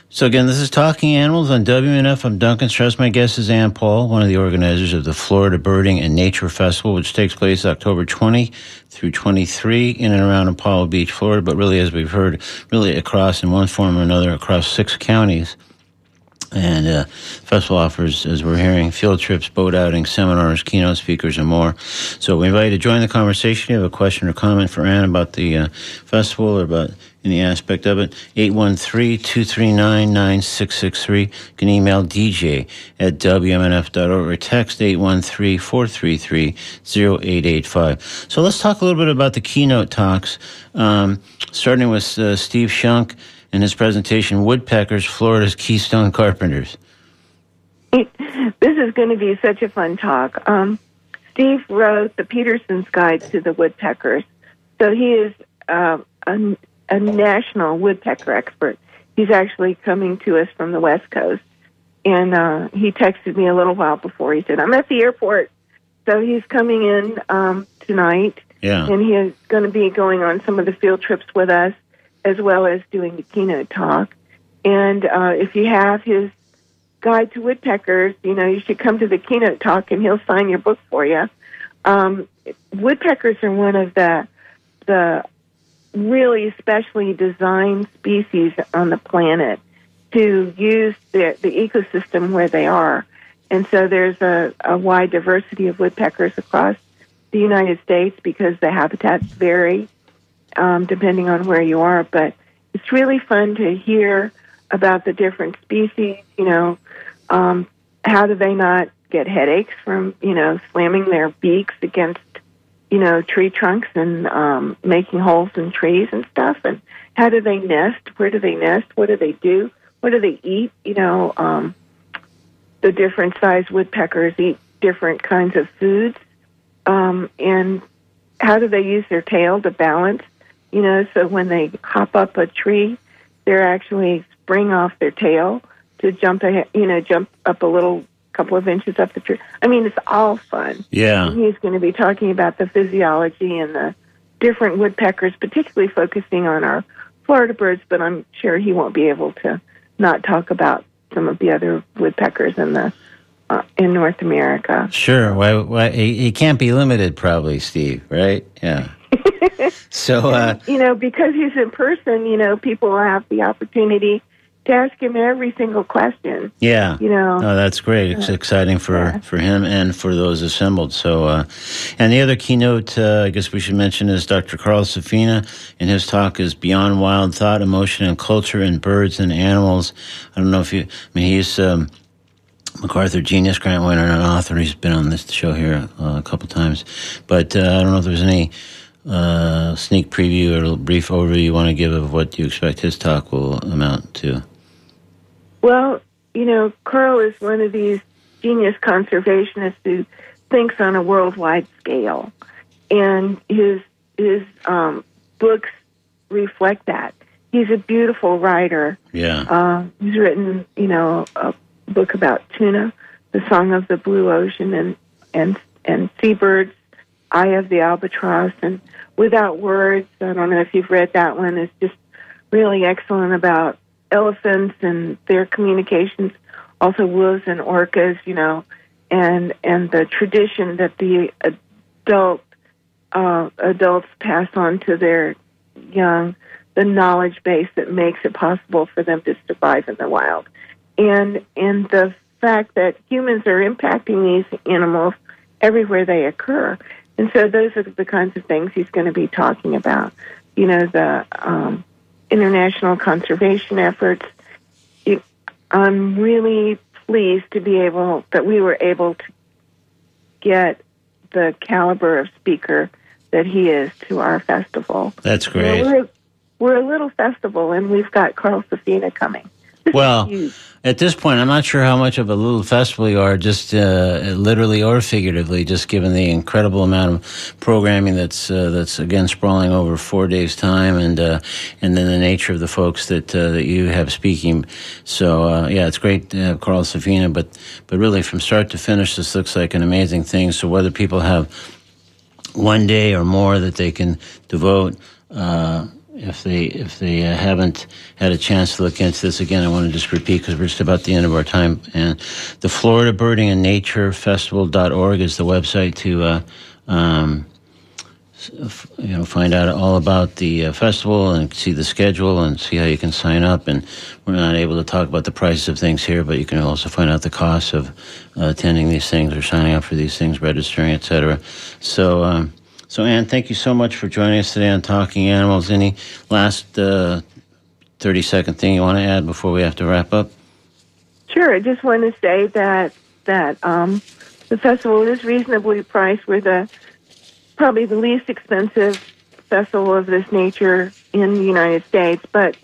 B: So again, this is Talking Animals on WMNF. I'm Duncan Strauss. My guest is Ann Paul, one of the organizers of the Florida Birding and Nature Festival, which takes place October 20 through 23 in and around Apollo Beach, Florida, but really, as we've heard, really across in one form or another across six counties. And uh, festival offers, as we're hearing, field trips, boat outings, seminars, keynote speakers, and more. So we invite you to join the conversation. If you have a question or comment for Ann about the uh, festival or about any aspect of it, 813-239-9663. You can email dj at wmnf.org or text 813-433-0885. So let's talk a little bit about the keynote talks, um, starting with uh, Steve Shunk and his presentation, Woodpeckers, Florida's Keystone Carpenters.
C: this is going to be such a fun talk. Um, Steve wrote the Peterson's Guide to the Woodpeckers, so he is uh, a, a national woodpecker expert. He's actually coming to us from the West Coast, and uh, he texted me a little while before. He said, "I'm at the airport, so he's coming in um, tonight."
B: Yeah.
C: and he is going to be going on some of the field trips with us, as well as doing the keynote talk. And uh, if you have his guide to woodpeckers, you know you should come to the keynote talk, and he'll sign your book for you. Um, woodpeckers are one of the the really specially designed species on the planet to use the, the ecosystem where they are. And so there's a, a wide diversity of woodpeckers across the United States because the habitats vary um, depending on where you are. But it's really fun to hear about the different species. You know, um, how do they not get headaches from you know slamming their beaks against you know tree trunks and um, making holes in trees and stuff? And how do they nest? Where do they nest? What do they do? What do they eat? You know, um, the different sized woodpeckers eat different kinds of foods um, and how do they use their tail to balance? You know, so when they hop up a tree, they're actually spring off their tail to jump ahead, you know, jump up a little couple of inches up the tree. I mean, it's all fun.
B: Yeah.
C: And he's going to be talking about the physiology and the different woodpeckers, particularly focusing on our Florida birds, but I'm sure he won't be able to not talk about some of the other woodpeckers in the uh, in North America.
B: Sure. Why? Why? He, he can't be limited, probably, Steve. Right? Yeah. So, uh,
C: you know, because he's in person, you know, people have the opportunity to ask him every single question.
B: yeah.
C: You know,
B: Oh, that's great. It's exciting for,
C: Yeah.
B: for him and for those assembled. So, uh, and the other keynote, uh, I guess we should mention is Dr. Carl Safina, and his talk is Beyond Wild Thought, Emotion, and Culture in Birds and Animals. I don't know if you, I mean, he's um, MacArthur Genius Grant winner and an author. He's been on this show here uh, a couple times. But uh, I don't know if there's any uh, sneak preview or a brief overview you want to give of what you expect his talk will amount to.
C: Well, you know, Carl is one of these genius conservationists who thinks on a worldwide scale, and his his um, books reflect that. He's a beautiful writer.
B: Yeah.
C: Uh, he's written, you know, a book about tuna, the song of the blue ocean, and and and seabirds, eye of the albatross, and without words. I don't know if you've read that one. It's just really excellent about elephants and their communications. Also, wolves and orcas, you know, and and the tradition that the adult uh, adults pass on to their young, the knowledge base that makes it possible for them to survive in the wild, and and the fact that humans are impacting these animals everywhere they occur, and so those are the kinds of things he's going to be talking about. You know, the um, international conservation efforts. It, I'm really pleased to be able that we were able to get the caliber of speaker that he is to our festival.
B: That's
C: You
B: great.
C: know, we're, we're a little festival, and we've got Carl Safina coming.
B: Well. At this point, I'm not sure how much of a little festival you are, just uh, literally or figuratively, just given the incredible amount of programming that's uh, that's again sprawling over four days' time, and uh, and then the nature of the folks that uh, that you have speaking. So uh, yeah, it's great to have Carl Safina, but but really from start to finish, this looks like an amazing thing. So whether people have one day or more that they can devote. Uh, if they if they uh, haven't had a chance to look into this again, I want to just repeat because we're just about the end of our time. And the Florida Birding and Nature Festival.org is the website to uh, um, f- you know find out all about the uh, festival and see the schedule and see how you can sign up. And we're not able to talk about the prices of things here, but you can also find out the costs of uh, attending these things or signing up for these things, registering, etc. So. Um, so, Ann, thank you so much for joining us today on Talking Animals. Any last uh, 30 second thing you want to add before we have to wrap up?
C: Sure. I just want to say that that um, the festival is reasonably priced. We're the probably the least expensive festival of this nature in the United States, but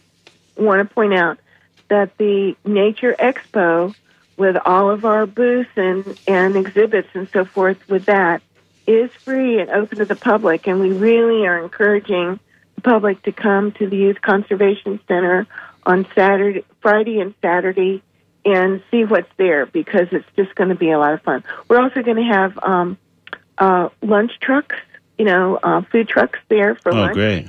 C: want to point out that the Nature Expo, with all of our booths and, and exhibits and so forth, with that, is free and open to the public, and we really are encouraging the public to come to the Youth Conservation Center on Saturday, Friday, and Saturday, and see what's there because it's just going to be a lot of fun. We're also going to have um, uh, lunch trucks, you know, uh, food trucks there for
B: Oh,
C: lunch,
B: great.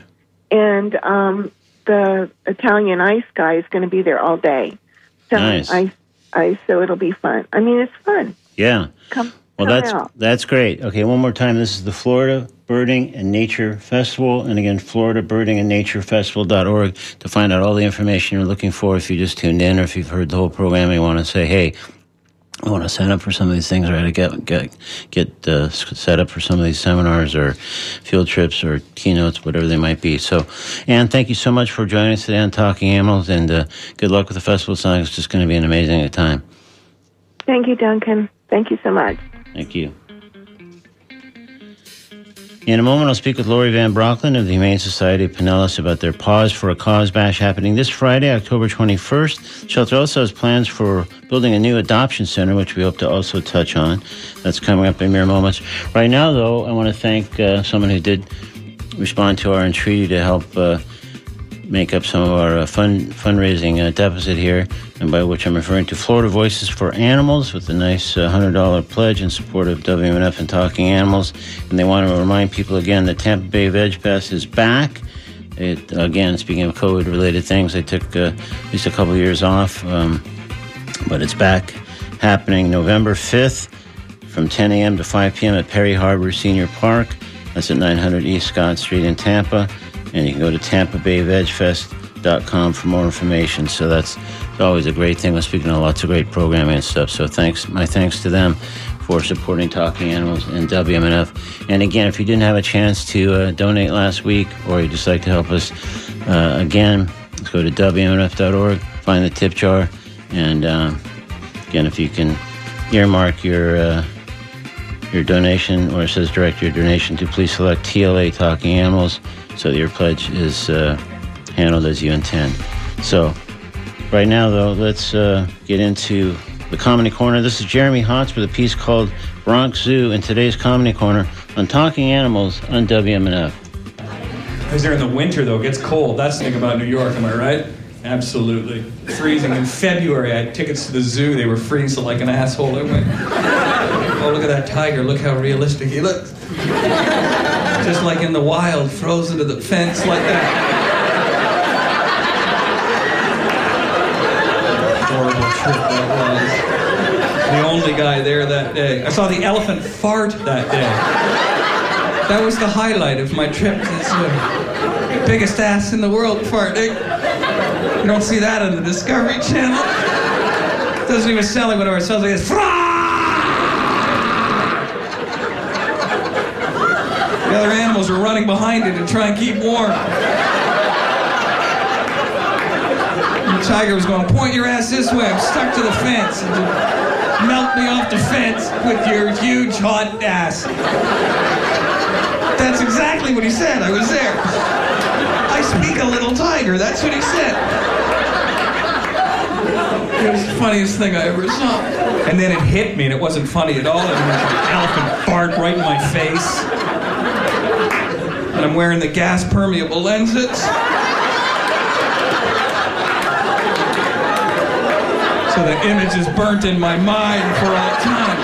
C: and um, the Italian ice guy is going to be there all day. selling
B: Nice.
C: Ice, ice, so it'll be fun. I mean, it's fun.
B: Yeah.
C: Come.
B: Well,
C: come
B: that's
C: out.
B: that's great. Okay, one more time. This is the Florida Birding and Nature Festival. And again, Florida Birding and Nature Festival.org to find out all the information you're looking for. If you just tuned in or if you've heard the whole program and you want to say, hey, I want to sign up for some of these things, or I get get get uh, set up for some of these seminars or field trips or keynotes, whatever they might be. So, Ann, thank you so much for joining us today on Talking Animals, and uh, good luck with the festival. It's just going to be an amazing time.
C: Thank you, Duncan. Thank you so much.
B: Thank you. In a moment, I'll speak with Lori Van Brocklin of the Humane Society of Pinellas about their Paws for a Cause bash happening this Friday, October 21st. Shelter also has plans for building a new adoption center, which we hope to also touch on. That's coming up in mere moments. Right now, though, I want to thank uh, someone who did respond to our entreaty to help uh, make up some of our uh, fund fundraising uh, deficit here, and by which I'm referring to Florida Voices for Animals with a nice uh, $100 pledge in support of WMNF and Talking Animals. And they want to remind people again that Tampa Bay Veg Fest is back. It again, speaking of COVID-related things, they took uh, at least a couple of years off, um, but it's back, happening November 5th from 10 a.m. to 5 p.m. at Perry Harvey Senior Park. That's at 900 East Scott Street in Tampa. And you can go to tampabayvegfest.com for more information. So that's always a great thing. We're speaking of lots of great programming and stuff. So thanks, my thanks to them for supporting Talking Animals and WMNF. And again, if you didn't have a chance to uh, donate last week or you'd just like to help us uh, again, let's go to WMNF.org, find the tip jar, and uh, again, if you can earmark your uh, your donation, or it says direct your donation to, please select TLA Talking Animals so your pledge is uh, handled as you intend. So, right now, though, let's uh, get into the Comedy Corner. This is Jeremy Hotz with a piece called Bronx Zoo in today's Comedy Corner on Talking Animals on WMNF.
D: Because in the winter, though, it gets cold. That's the thing about New York, am I right? Absolutely. Freezing. In February, I had tickets to the zoo. They were freezing like an asshole. I went, oh, look at that tiger. Look how realistic he looks. Just like in the wild, frozen to the fence like that. Horrible trip that was. The only guy there that day. I saw the elephant fart that day. That was the highlight of my trip to the zoo. Biggest ass in the world farting. You don't see that on the Discovery Channel. Doesn't even sound like whatever it sounds like. It's The other animals are running behind it to try and keep warm. The tiger was going, point your ass this way. I'm stuck to the fence. And melt me off the fence with your huge hot ass. That's exactly what he said. I was there. I speak a little tiger. That's what he said. It was the funniest thing I ever saw. And then it hit me, and it wasn't funny at all. And an elephant fart right in my face. And I'm wearing the gas permeable lenses. So the image is burnt in my mind for all time.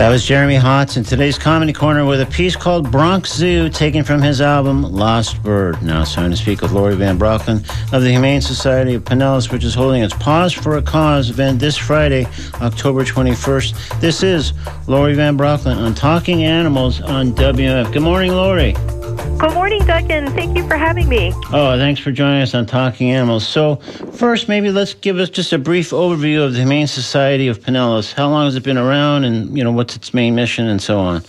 B: That was Jeremy Hotz in today's Comedy Corner with a piece called Bronx Zoo, taken from his album Lost Bird. Now it's time to speak with Lori Van Brocklin of the Humane Society of Pinellas, which is holding its Paws for a Cause event this Friday, October 21st. This is Lori Van Brocklin on Talking Animals on WF. Good morning, Lori.
E: Good morning, Duncan. Thank you for having me.
B: Oh, thanks for joining us on Talking Animals. So, first, maybe let's give us just a brief overview of the Humane Society of Pinellas. How long has it been around, and you know what's its main mission, and so on.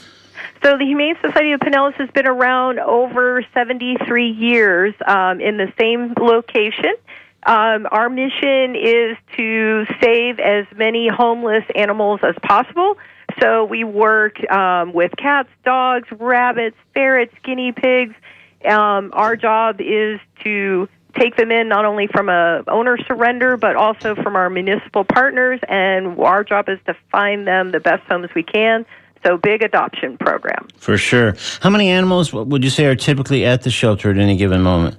E: So, the Humane Society of Pinellas has been around over 73 years um, in the same location. Um, our mission is to save as many homeless animals as possible. So we work um, with cats, dogs, rabbits, ferrets, guinea pigs. Um, our job is to take them in not only from a owner surrender but also from our municipal partners and our job is to find them the best homes we can so big adoption program
B: For sure. How many animals would you say are typically at the shelter at any given moment?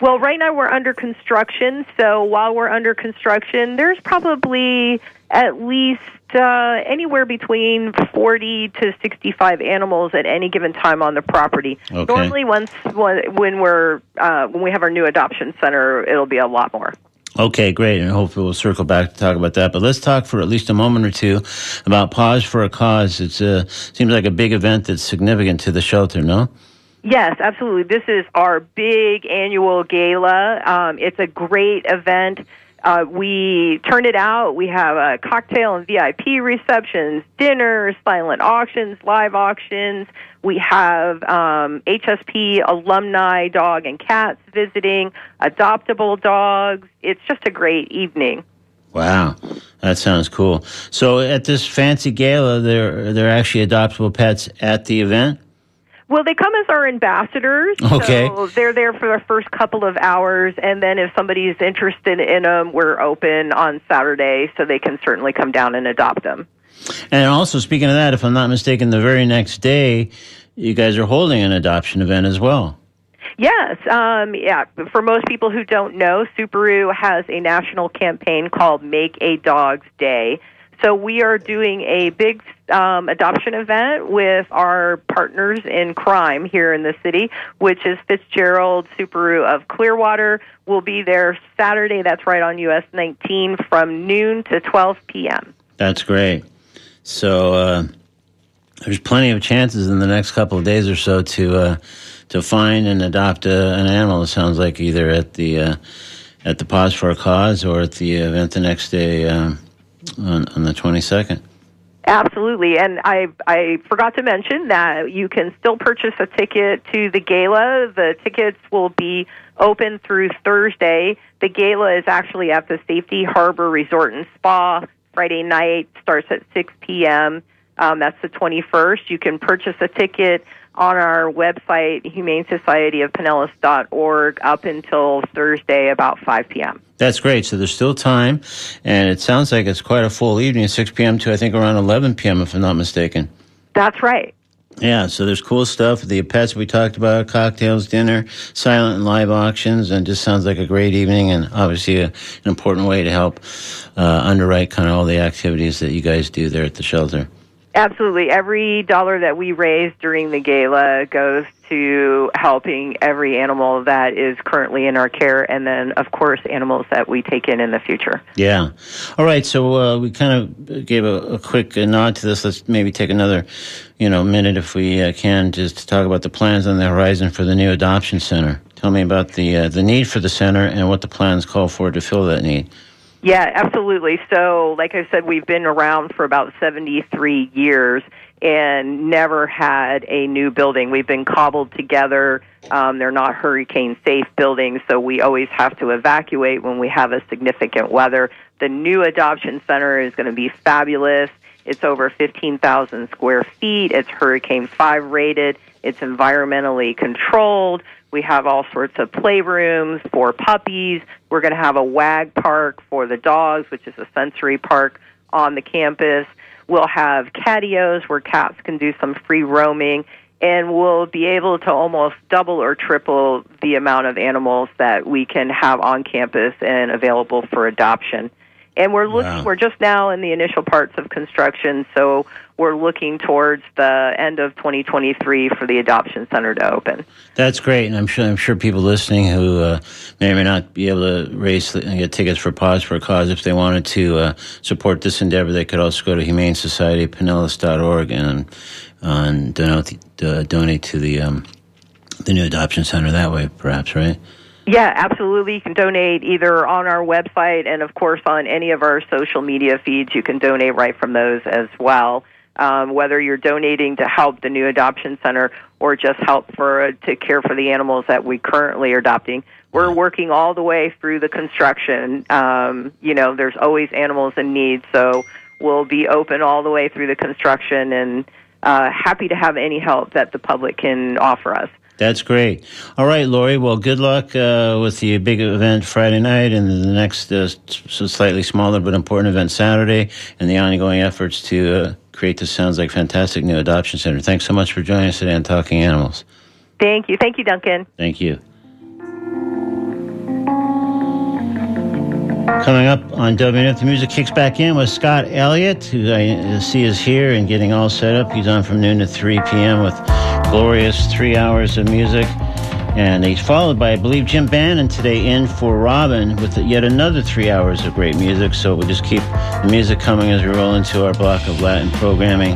E: well right now we're under construction so while we're under construction there's probably at least uh, anywhere between 40 to 65 animals at any given time on the property.
B: Okay.
E: Normally, once when we're uh, when we have our new adoption center, it'll be a lot more.
B: Okay, great, and hopefully we'll circle back to talk about that. But let's talk for at least a moment or two about Paws for a Cause. It seems like a big event that's significant to the shelter, no?
E: Yes, absolutely. This is our big annual gala. Um, it's a great event. Uh, we turn it out. We have a cocktail and VIP receptions, dinners, silent auctions, live auctions. We have um, HSP alumni dog and cats visiting, adoptable dogs. It's just a great evening.
B: Wow, that sounds cool. So at this fancy gala, there there are actually adoptable pets at the event.
E: Well, they come as our ambassadors.
B: Okay.
E: So they're there for the first couple of hours, and then if somebody's interested in them, we're open on Saturday, so they can certainly come down and adopt them.
B: And also, speaking of that, if I'm not mistaken, the very next day, you guys are holding an adoption event as well.
E: Yes, um, yeah. For most people who don't know, Subaru has a national campaign called Make a Dog's Day. So we are doing a big um, adoption event with our partners in crime here in the city, which is Fitzgerald Subaru of Clearwater. We'll be there Saturday. That's right on US 19 from noon to 12 p.m.
B: That's great. So uh, there's plenty of chances in the next couple of days or so to uh, to find and adopt a, an animal. It sounds like either at the uh, at the Paws for a Cause or at the event the next day um, on, on the 22nd.
E: Absolutely, and I I forgot to mention that you can still purchase a ticket to the gala. The tickets will be open through Thursday. The gala is actually at the Safety Harbor Resort and Spa. Friday night starts at 6 p.m. Um, that's the 21st. You can purchase a ticket on our website, Humane Society of Pinellas.org, up until Thursday about 5 p.m.
B: That's great. So there's still time, and it sounds like it's quite a full evening, 6 p.m. to I think around 11 p.m. if I'm not mistaken.
E: That's right.
B: Yeah, so there's cool stuff. The pets we talked about, cocktails, dinner, silent and live auctions, and just sounds like a great evening and obviously a, an important way to help uh, underwrite kind of all the activities that you guys do there at the shelter.
E: Absolutely. Every dollar that we raise during the gala goes to helping every animal that is currently in our care, and then, of course, animals that we take in in the future.
B: Yeah. All right. So uh, we kind of gave a, a quick nod to this. Let's maybe take another, you know, minute if we uh, can, just to talk about the plans on the horizon for the new adoption center. Tell me about the uh, the need for the center and what the plans call for to fill that need.
E: Yeah, absolutely. So, like I said, we've been around for about 73 years and never had a new building. We've been cobbled together. Um, they're not hurricane safe buildings, so we always have to evacuate when we have a significant weather. The new adoption center is going to be fabulous. It's over 15,000 square feet. It's Hurricane 5 rated. It's environmentally controlled. We have all sorts of playrooms for puppies. We're going to have a WAG park for the dogs, which is a sensory park on the campus. We'll have catios where cats can do some free roaming, and we'll be able to almost double or triple the amount of animals that we can have on campus and available for adoption. And we're looking,
B: Wow.
E: we're just now in the initial parts of construction, so we're looking towards the end of 2023 for the adoption center to open.
B: That's great, and I'm sure I'm sure people listening who uh, may or may not be able to raise and get tickets for Paws for a Cause, if they wanted to uh, support this endeavor, they could also go to Humane Society Pinellas.org and and donate uh, donate to the um, the new adoption center that way, perhaps, right?
E: Yeah, absolutely. You can donate either on our website and, of course, on any of our social media feeds. You can donate right from those as well. Um, whether you're donating to help the new adoption center or just help for to care for the animals that we currently are adopting, we're working all the way through the construction. Um, you know, there's always animals in need, so we'll be open all the way through the construction and uh, happy to have any help that the public can offer us.
B: That's great. All right, Lori. Well, good luck uh, with the big event Friday night and the next uh, slightly smaller but important event Saturday and the ongoing efforts to uh, create this sounds like fantastic new adoption center. Thanks so much for joining us today on Talking Animals.
E: Thank you. Thank you, Duncan.
B: Thank you. Coming up on WMNF, the music kicks back in with Scott Elliott, who I see is here and getting all set up. He's on from noon to 3 p.m. with glorious three hours of music. And he's followed by, I believe, Jim Bannon today in for Robin with yet another three hours of great music. So we'll just keep the music coming as we roll into our block of Latin programming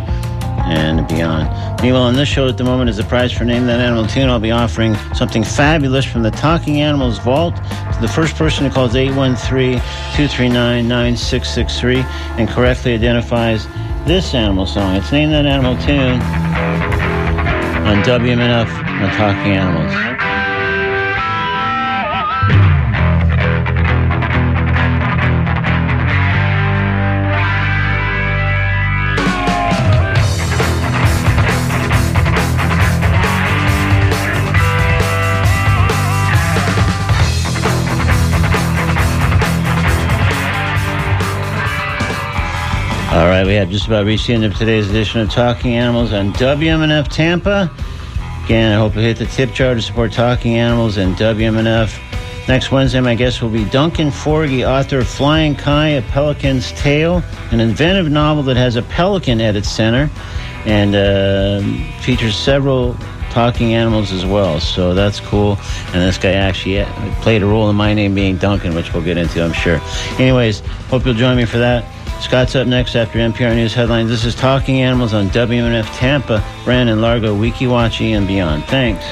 B: and beyond. Meanwhile, on this show at the moment, is a prize for Name That Animal Tune, I'll be offering something fabulous from the Talking Animals Vault to the first person who calls 813-239-9663 and correctly identifies this animal song. It's Name That Animal Tune on WMNF on Talking Animals. All right, we have just about reached the end of today's edition of Talking Animals on WMNF Tampa. Again, I hope you hit the tip jar to support Talking Animals and WMNF. Next Wednesday, my guest will be Duncan Forgy, author of Flying Kai, A Pelican's Tale, an inventive novel that has a pelican at its center and uh, features several talking animals as well. So that's cool. And this guy actually played a role in my name being Duncan, which we'll get into, I'm sure. Anyways, hope you'll join me for that. Scott's up next after NPR News headlines. This is Talking Animals on WMNF Tampa, Brandon, Largo, Weeki Wachee, and beyond. Thanks.